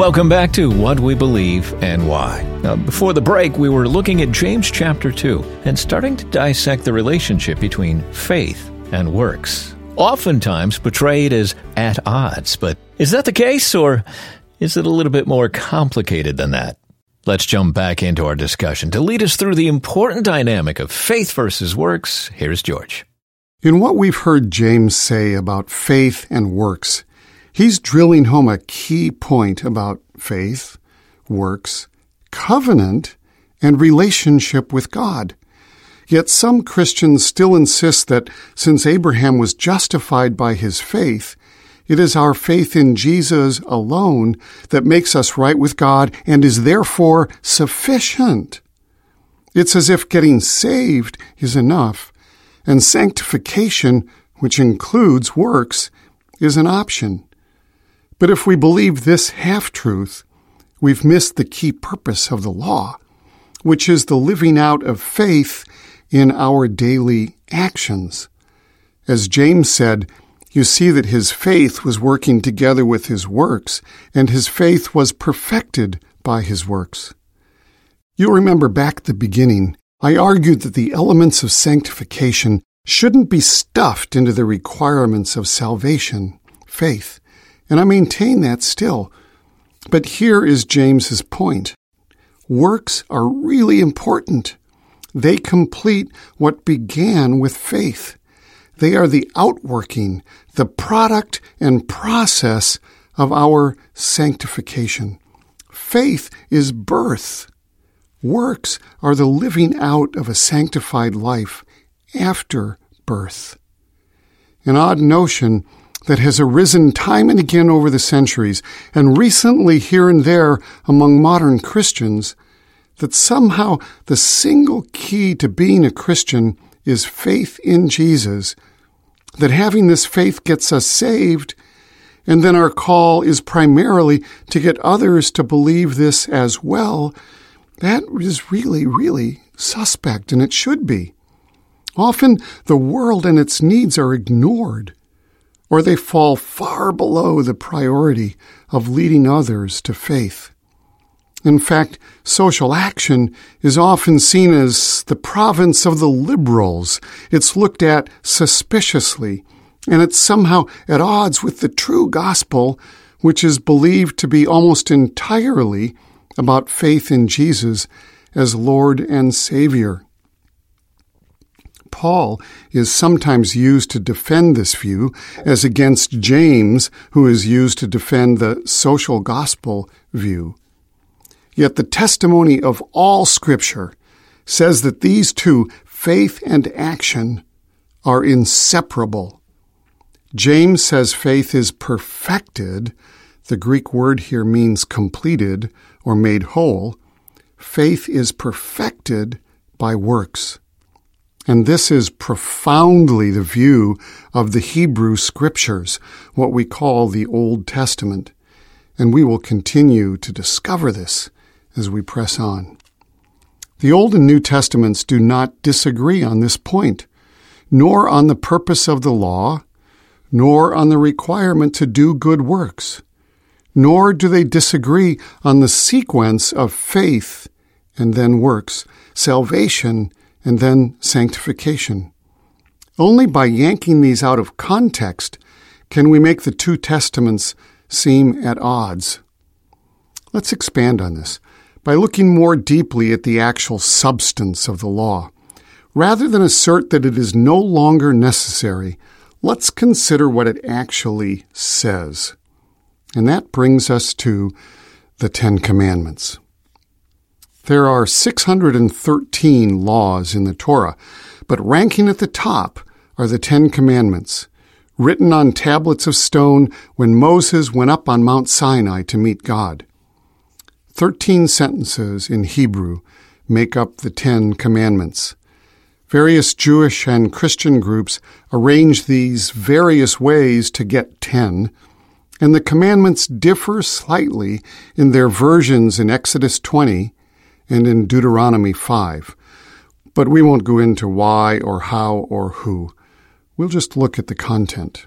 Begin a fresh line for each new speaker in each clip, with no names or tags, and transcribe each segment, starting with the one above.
Welcome back to What We Believe and Why. Now, before the break, we were looking at James chapter 2 and starting to dissect the relationship between faith and works. Oftentimes portrayed as at odds, but is that the case or is it a little bit more complicated than that? Let's jump back into our discussion. To lead us through the important dynamic of faith versus works, here's George.
In what we've heard James say about faith and works, He's drilling home a key point about faith, works, covenant, and relationship with God. Yet some Christians still insist that since Abraham was justified by his faith, it is our faith in Jesus alone that makes us right with God and is therefore sufficient. It's as if getting saved is enough, and sanctification, which includes works, is an option. But if we believe this half truth, we've missed the key purpose of the law, which is the living out of faith in our daily actions. As James said, you see that his faith was working together with his works, and his faith was perfected by his works. You'll remember back at the beginning, I argued that the elements of sanctification shouldn't be stuffed into the requirements of salvation, faith and I maintain that still. But here is James's point. Works are really important. They complete what began with faith. They are the outworking, the product and process of our sanctification. Faith is birth. Works are the living out of a sanctified life after birth. An odd notion that has arisen time and again over the centuries, and recently here and there among modern Christians, that somehow the single key to being a Christian is faith in Jesus, that having this faith gets us saved, and then our call is primarily to get others to believe this as well, that is really, really suspect, and it should be. Often the world and its needs are ignored or they fall far below the priority of leading others to faith. In fact, social action is often seen as the province of the liberals. It's looked at suspiciously, and it's somehow at odds with the true gospel, which is believed to be almost entirely about faith in Jesus as Lord and Savior. Paul is sometimes used to defend this view, as against James, who is used to defend the social gospel view. Yet the testimony of all Scripture says that these two, faith and action, are inseparable. James says faith is perfected. The Greek word here means completed or made whole. Faith is perfected by works. And this is profoundly the view of the Hebrew scriptures, what we call the Old Testament. And we will continue to discover this as we press on. The Old and New Testaments do not disagree on this point, nor on the purpose of the law, nor on the requirement to do good works, nor do they disagree on the sequence of faith and then works, salvation and then sanctification. Only by yanking these out of context can we make the two testaments seem at odds. Let's expand on this by looking more deeply at the actual substance of the law. Rather than assert that it is no longer necessary, let's consider what it actually says. And that brings us to the Ten Commandments. There are 613 laws in the Torah, but ranking at the top are the Ten Commandments, written on tablets of stone when Moses went up on Mount Sinai to meet God. Thirteen sentences in Hebrew make up the Ten Commandments. Various Jewish and Christian groups arrange these various ways to get ten, and the commandments differ slightly in their versions in Exodus 20 and in Deuteronomy 5. But we won't go into why or how or who. We'll just look at the content.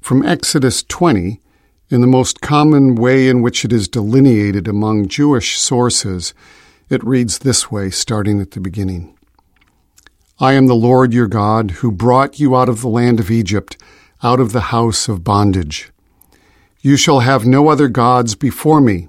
From Exodus 20, In the most common way in which it is delineated among Jewish sources, it reads this way, starting at the beginning. I am the Lord your God, who brought you out of the land of Egypt, out of the house of bondage. You shall have no other gods before me.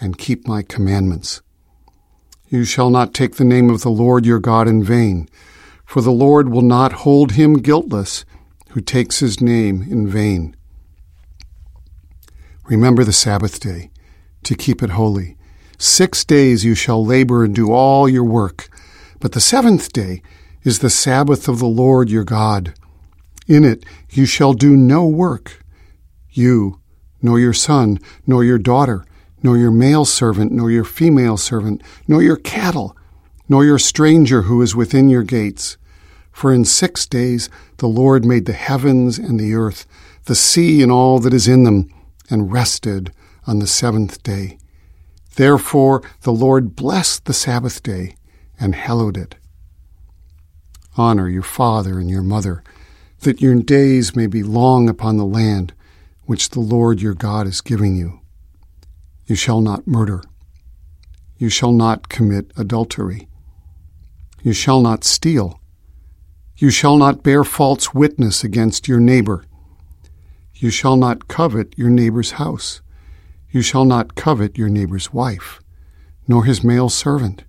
and keep my commandments. You shall not take the name of the Lord your God in vain, for the Lord will not hold him guiltless who takes his name in vain. Remember the Sabbath day, to keep it holy. Six days you shall labor and do all your work, but the seventh day is the Sabbath of the Lord your God. In it you shall do no work, you, nor your son, nor your daughter, nor your male servant, nor your female servant, nor your cattle, nor your stranger who is within your gates. For in six days the Lord made the heavens and the earth, the sea and all that is in them and rested on the seventh day. Therefore the Lord blessed the Sabbath day and hallowed it. Honor your father and your mother, that your days may be long upon the land which the Lord your God is giving you. You shall not murder. You shall not commit adultery. You shall not steal. You shall not bear false witness against your neighbor. You shall not covet your neighbor's house. You shall not covet your neighbor's wife, nor his male servant,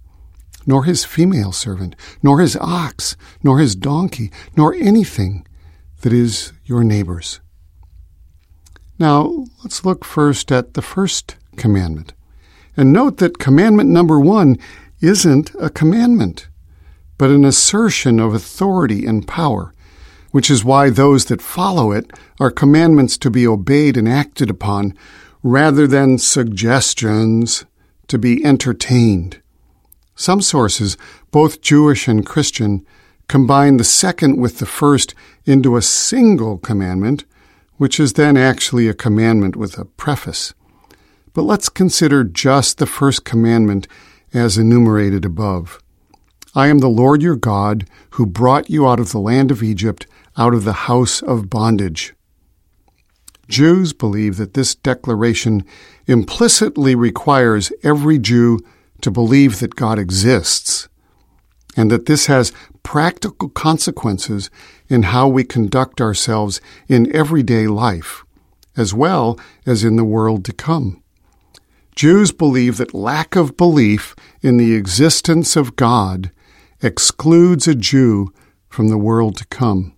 nor his female servant, nor his ox, nor his donkey, nor anything that is your neighbor's. Now, let's look first at the first commandment. And note that commandment number one isn't a commandment, but an assertion of authority and power which is why those that follow it are commandments to be obeyed and acted upon rather than suggestions to be entertained. Some sources, both Jewish and Christian, combine the second with the first into a single commandment, which is then actually a commandment with a preface. But let's consider just the first commandment as enumerated above. I am the Lord your God who brought you out of the land of Egypt out of the house of bondage. Jews believe that this declaration implicitly requires every Jew to believe that God exists, and that this has practical consequences in how we conduct ourselves in everyday life, as well as in the world to come. Jews believe that lack of belief in the existence of God excludes a Jew from the world to come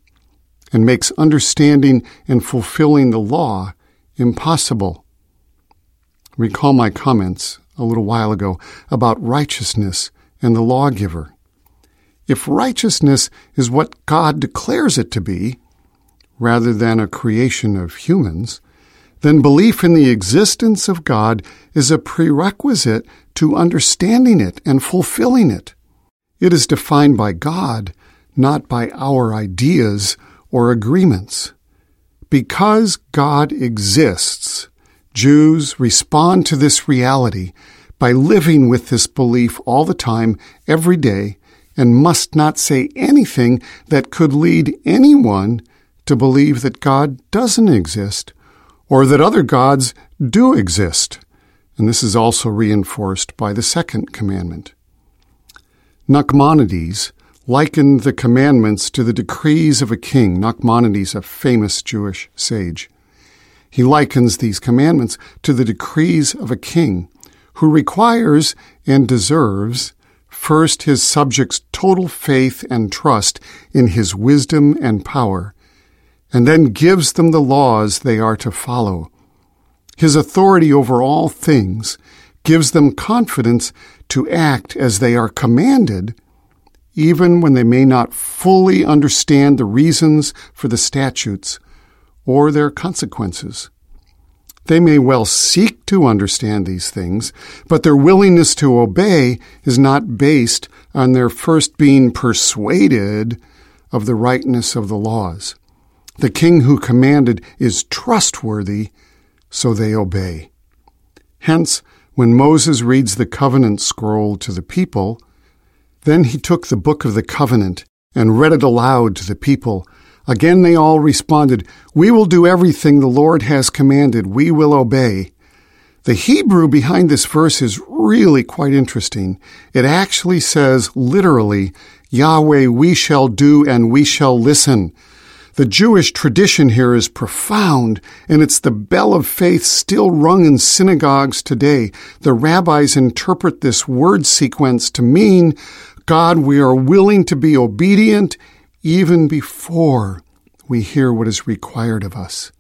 and makes understanding and fulfilling the law impossible. Recall my comments a little while ago about righteousness and the lawgiver. If righteousness is what God declares it to be, rather than a creation of humans, then belief in the existence of God is a prerequisite to understanding it and fulfilling it. It is defined by God, not by our ideas or agreements. Because God exists, Jews respond to this reality by living with this belief all the time, every day, and must not say anything that could lead anyone to believe that God doesn't exist or that other gods do exist. And this is also reinforced by the second commandment. Nachmanides, likened the commandments to the decrees of a king. Nachmanides, a famous Jewish sage. He likens these commandments to the decrees of a king who requires and deserves first his subjects' total faith and trust in his wisdom and power, and then gives them the laws they are to follow. His authority over all things gives them confidence to act as they are commanded even when they may not fully understand the reasons for the statutes or their consequences. They may well seek to understand these things, but their willingness to obey is not based on their first being persuaded of the rightness of the laws. The king who commanded is trustworthy, so they obey. Hence, when Moses reads the covenant scroll to the people, then he took the book of the covenant and read it aloud to the people. Again they all responded, We will do everything the Lord has commanded. We will obey. The Hebrew behind this verse is really quite interesting. It actually says literally, Yahweh, we shall do and we shall listen. The Jewish tradition here is profound, and it's the bell of faith still rung in synagogues today. The rabbis interpret this word sequence to mean, God, we are willing to be obedient even before we hear what is required of us.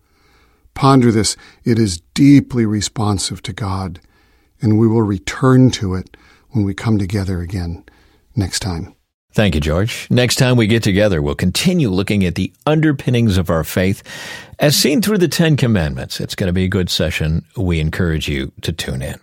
Ponder this. It is deeply responsive to God, and we will return to it when we come together again next time.
Thank you, George. Next time we get together, we'll continue looking at the underpinnings of our faith as seen through the Ten Commandments. It's going to be a good session. We encourage you to tune in.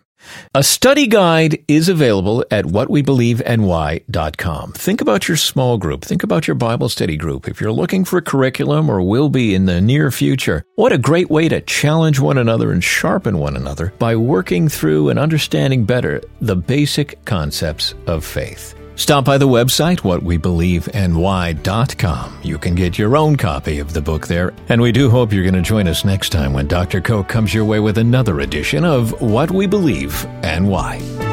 A study guide is available at whatwebelieveandwhy.com. Think about your small group. Think about your Bible study group. If you're looking for a curriculum or will be in the near future, what a great way to challenge one another and sharpen one another by working through and understanding better the basic concepts of faith. Stop by the website, whatwebelieveandwhy.com. You can get your own copy of the book there, and we do hope you're going to join us next time when Dr. Koch comes your way with another edition of What We Believe and Why.